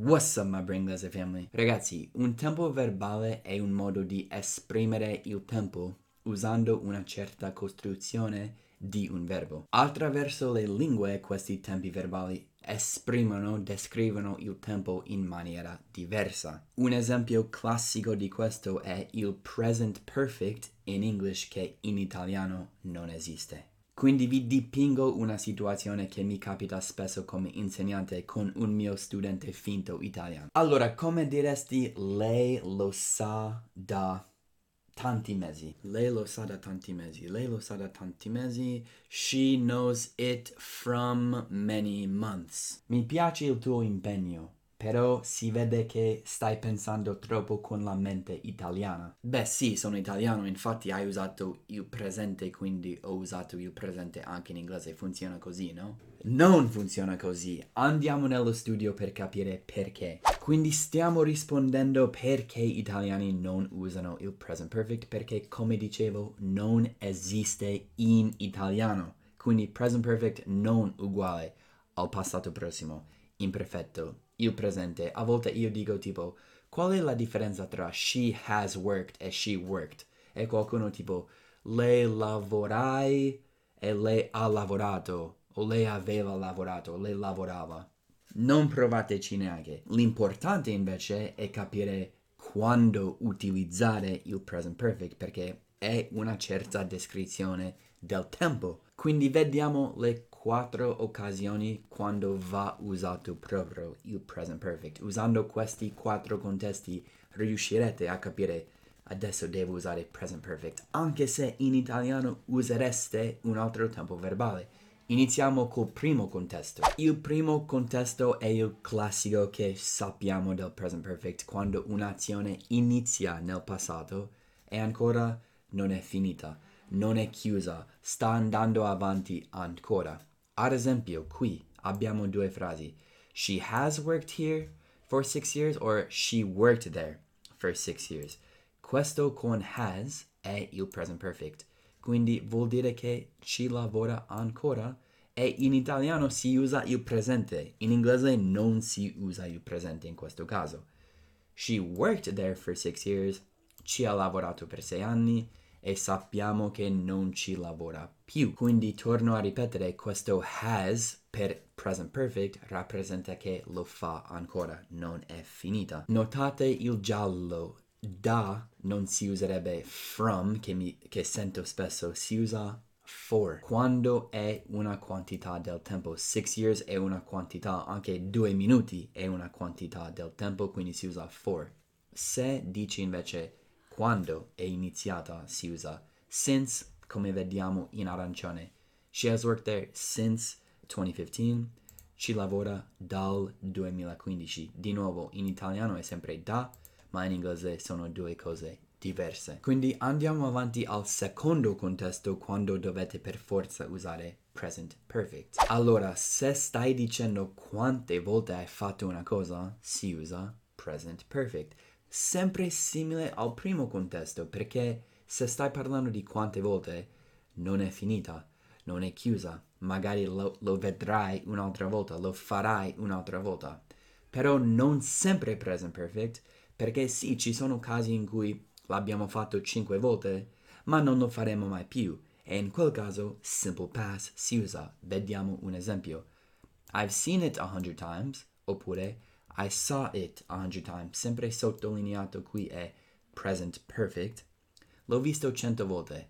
What's up my Brainglese family? Ragazzi, un tempo verbale è un modo di esprimere il tempo usando una certa costruzione di un verbo. Attraverso le lingue questi tempi verbali esprimono, descrivono il tempo in maniera diversa. Un esempio classico di questo è il present perfect in English che in italiano non esiste. Quindi vi dipingo una situazione che mi capita spesso come insegnante con un mio studente finto italiano. Allora, come diresti lei lo sa da tanti mesi? Lei lo sa da tanti mesi. Lei lo sa da tanti mesi. She knows it from many months. Mi piace il tuo impegno però si vede che stai pensando troppo con la mente italiana. Beh sì, sono italiano, infatti hai usato il presente, quindi ho usato il presente anche in inglese. Funziona così, no? Non funziona così. Andiamo nello studio per capire perché. Quindi stiamo rispondendo perché gli italiani non usano il present perfect, perché come dicevo non esiste in italiano. Quindi present perfect non uguale al passato prossimo, imperfetto il presente. A volte io dico tipo, qual è la differenza tra she has worked e she worked? E qualcuno tipo, lei lavorai e lei ha lavorato, o lei aveva lavorato, lei lavorava. Non provateci neanche. L'importante invece è capire quando utilizzare il present perfect perché è una certa descrizione del tempo. Quindi vediamo le quattro occasioni quando va usato proprio il present perfect. Usando questi quattro contesti riuscirete a capire adesso devo usare present perfect, anche se in italiano usereste un altro tempo verbale. Iniziamo col primo contesto. Il primo contesto è il classico che sappiamo del present perfect quando un'azione inizia nel passato e ancora non è finita, non è chiusa, sta andando avanti ancora. Ad esempio, qui abbiamo due frasi. She has worked here for six years or she worked there for six years. Questo con has è il present perfect, quindi vuol dire che ci lavora ancora e in italiano si usa il presente, in inglese non si usa il presente in questo caso. She worked there for six years, ci ha lavorato per sei anni, e sappiamo che non ci lavora più. Quindi torno a ripetere, questo has per present perfect rappresenta che lo fa ancora, non è finita. Notate il giallo. Da non si userebbe from, che, mi, che sento spesso, si usa for. Quando è una quantità del tempo, six years è una quantità, anche due minuti è una quantità del tempo, quindi si usa for. Se dici invece quando è iniziata si usa since, come vediamo in arancione. She has worked there since 2015. Ci lavora dal 2015. Di nuovo, in italiano è sempre da, ma in inglese sono due cose diverse. Quindi andiamo avanti al secondo contesto quando dovete per forza usare present perfect. Allora, se stai dicendo quante volte hai fatto una cosa, si usa present perfect sempre simile al primo contesto, perché se stai parlando di quante volte non è finita, non è chiusa, magari lo, lo vedrai un'altra volta, lo farai un'altra volta, però non sempre present perfect, perché sì, ci sono casi in cui l'abbiamo fatto cinque volte, ma non lo faremo mai più, e in quel caso simple past si usa. Vediamo un esempio. I've seen it a hundred times, oppure I saw it a hundred times, sempre sottolineato qui è present perfect. L'ho visto cento volte.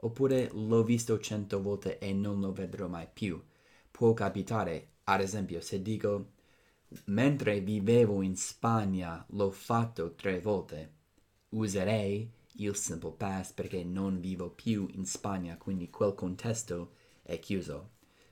Oppure l'ho visto cento volte e non lo vedrò mai più. Può capitare, ad esempio, se dico mentre vivevo in Spagna l'ho fatto tre volte. Userei il simple past perché non vivo più in Spagna, quindi quel contesto è chiuso.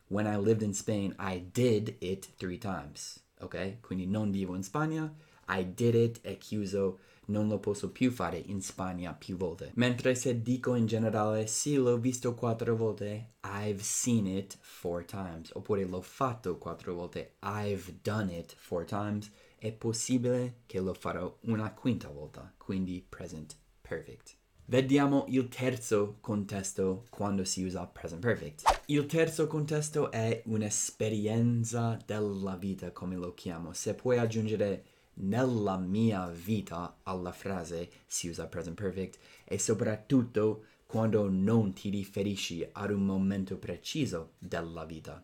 When I lived in Spain, I did it three times ok? Quindi non vivo in Spagna, I did it, è chiuso, non lo posso più fare in Spagna più volte. Mentre se dico in generale, sì, l'ho visto quattro volte, I've seen it four times. Oppure l'ho fatto quattro volte, I've done it four times. È possibile che lo farò una quinta volta, quindi present perfect. Vediamo il terzo contesto quando si usa present perfect. Il terzo contesto è un'esperienza della vita, come lo chiamo. Se puoi aggiungere nella mia vita alla frase si usa present perfect e soprattutto quando non ti riferisci ad un momento preciso della vita.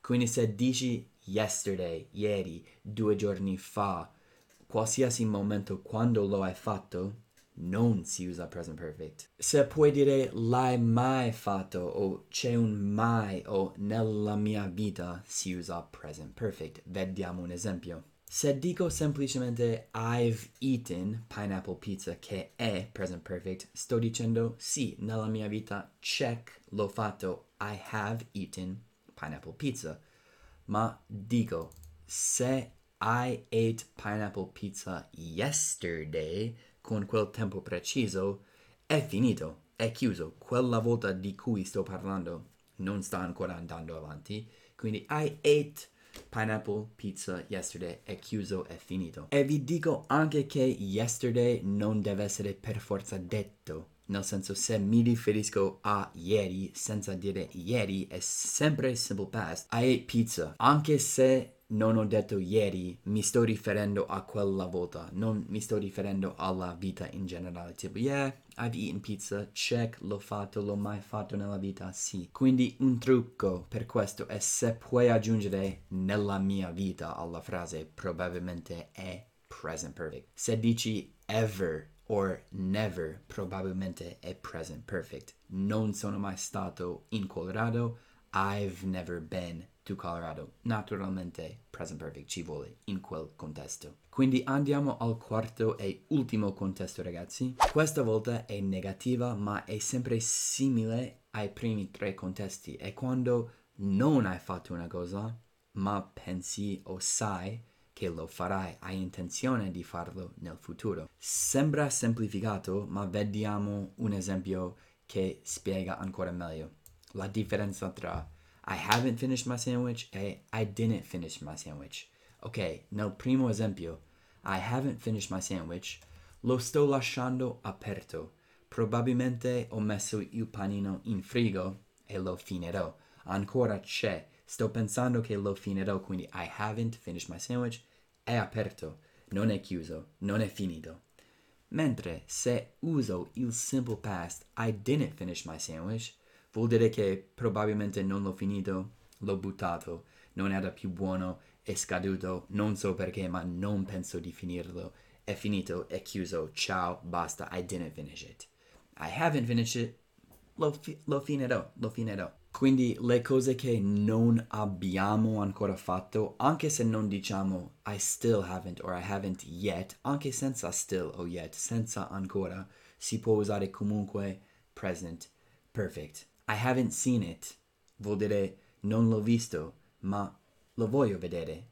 Quindi se dici yesterday, ieri, due giorni fa, qualsiasi momento quando lo hai fatto, non si usa present perfect. Se puoi dire l'hai mai fatto o c'è un mai o nella mia vita, si usa present perfect. Vediamo un esempio. Se dico semplicemente I've eaten pineapple pizza che è present perfect, sto dicendo sì, nella mia vita check l'ho fatto I have eaten pineapple pizza. Ma dico, se I ate pineapple pizza yesterday, con quel tempo preciso, è finito, è chiuso. Quella volta di cui sto parlando non sta ancora andando avanti. Quindi I ate pineapple pizza yesterday è chiuso, è finito. E vi dico anche che yesterday non deve essere per forza detto nel senso se mi riferisco a ieri senza dire ieri è sempre simple past. I ate pizza. Anche se non ho detto ieri, mi sto riferendo a quella volta, non mi sto riferendo alla vita in generale. Tipo, yeah, I've eaten pizza, check, l'ho fatto, l'ho mai fatto nella vita, sì. Quindi un trucco per questo è se puoi aggiungere nella mia vita alla frase, probabilmente è present perfect. Se dici ever or never probabilmente è present perfect. Non sono mai stato in Colorado. I've never been to Colorado. Naturalmente present perfect ci vuole in quel contesto. Quindi andiamo al quarto e ultimo contesto ragazzi. Questa volta è negativa ma è sempre simile ai primi tre contesti. È quando non hai fatto una cosa ma pensi o sai che lo farai, hai intenzione di farlo nel futuro. Sembra semplificato, ma vediamo un esempio che spiega ancora meglio la differenza tra I haven't finished my sandwich e I didn't finish my sandwich. Ok, nel primo esempio, I haven't finished my sandwich, lo sto lasciando aperto. Probabilmente ho messo il panino in frigo e lo finirò. Ancora c'è. Sto pensando che lo finirò, quindi I haven't finished my sandwich è aperto, non è chiuso, non è finito. Mentre se uso il simple past I didn't finish my sandwich, vuol dire che probabilmente non l'ho finito, l'ho buttato, non era più buono, è scaduto, non so perché, ma non penso di finirlo. È finito, è chiuso, ciao, basta, I didn't finish it. I haven't finished it, lo, fi- lo finirò, lo finirò. Quindi le cose che non abbiamo ancora fatto, anche se non diciamo I still haven't or I haven't yet, anche senza still o yet, senza ancora, si può usare comunque present perfect. I haven't seen it vuol dire non l'ho visto, ma lo voglio vedere.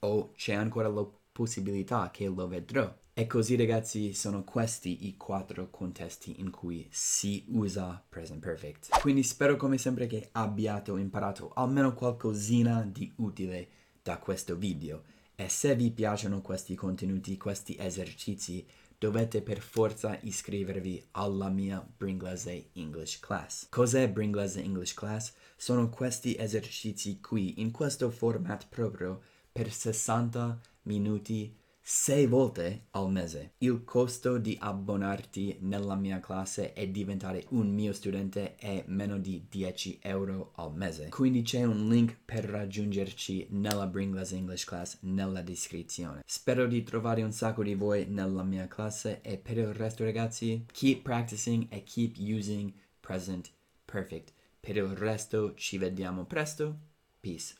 O c'è ancora la possibilità che lo vedrò. E così ragazzi sono questi i quattro contesti in cui si usa present perfect. Quindi spero come sempre che abbiate imparato almeno qualcosina di utile da questo video. E se vi piacciono questi contenuti, questi esercizi, dovete per forza iscrivervi alla mia Bringlese English Class. Cos'è Bringlese English Class? Sono questi esercizi qui, in questo format proprio, per 60 minuti sei volte al mese. Il costo di abbonarti nella mia classe e diventare un mio studente è meno di 10 euro al mese. Quindi c'è un link per raggiungerci nella Bringless English Class nella descrizione. Spero di trovare un sacco di voi nella mia classe e per il resto ragazzi, keep practicing e keep using present perfect. Per il resto ci vediamo presto. Peace.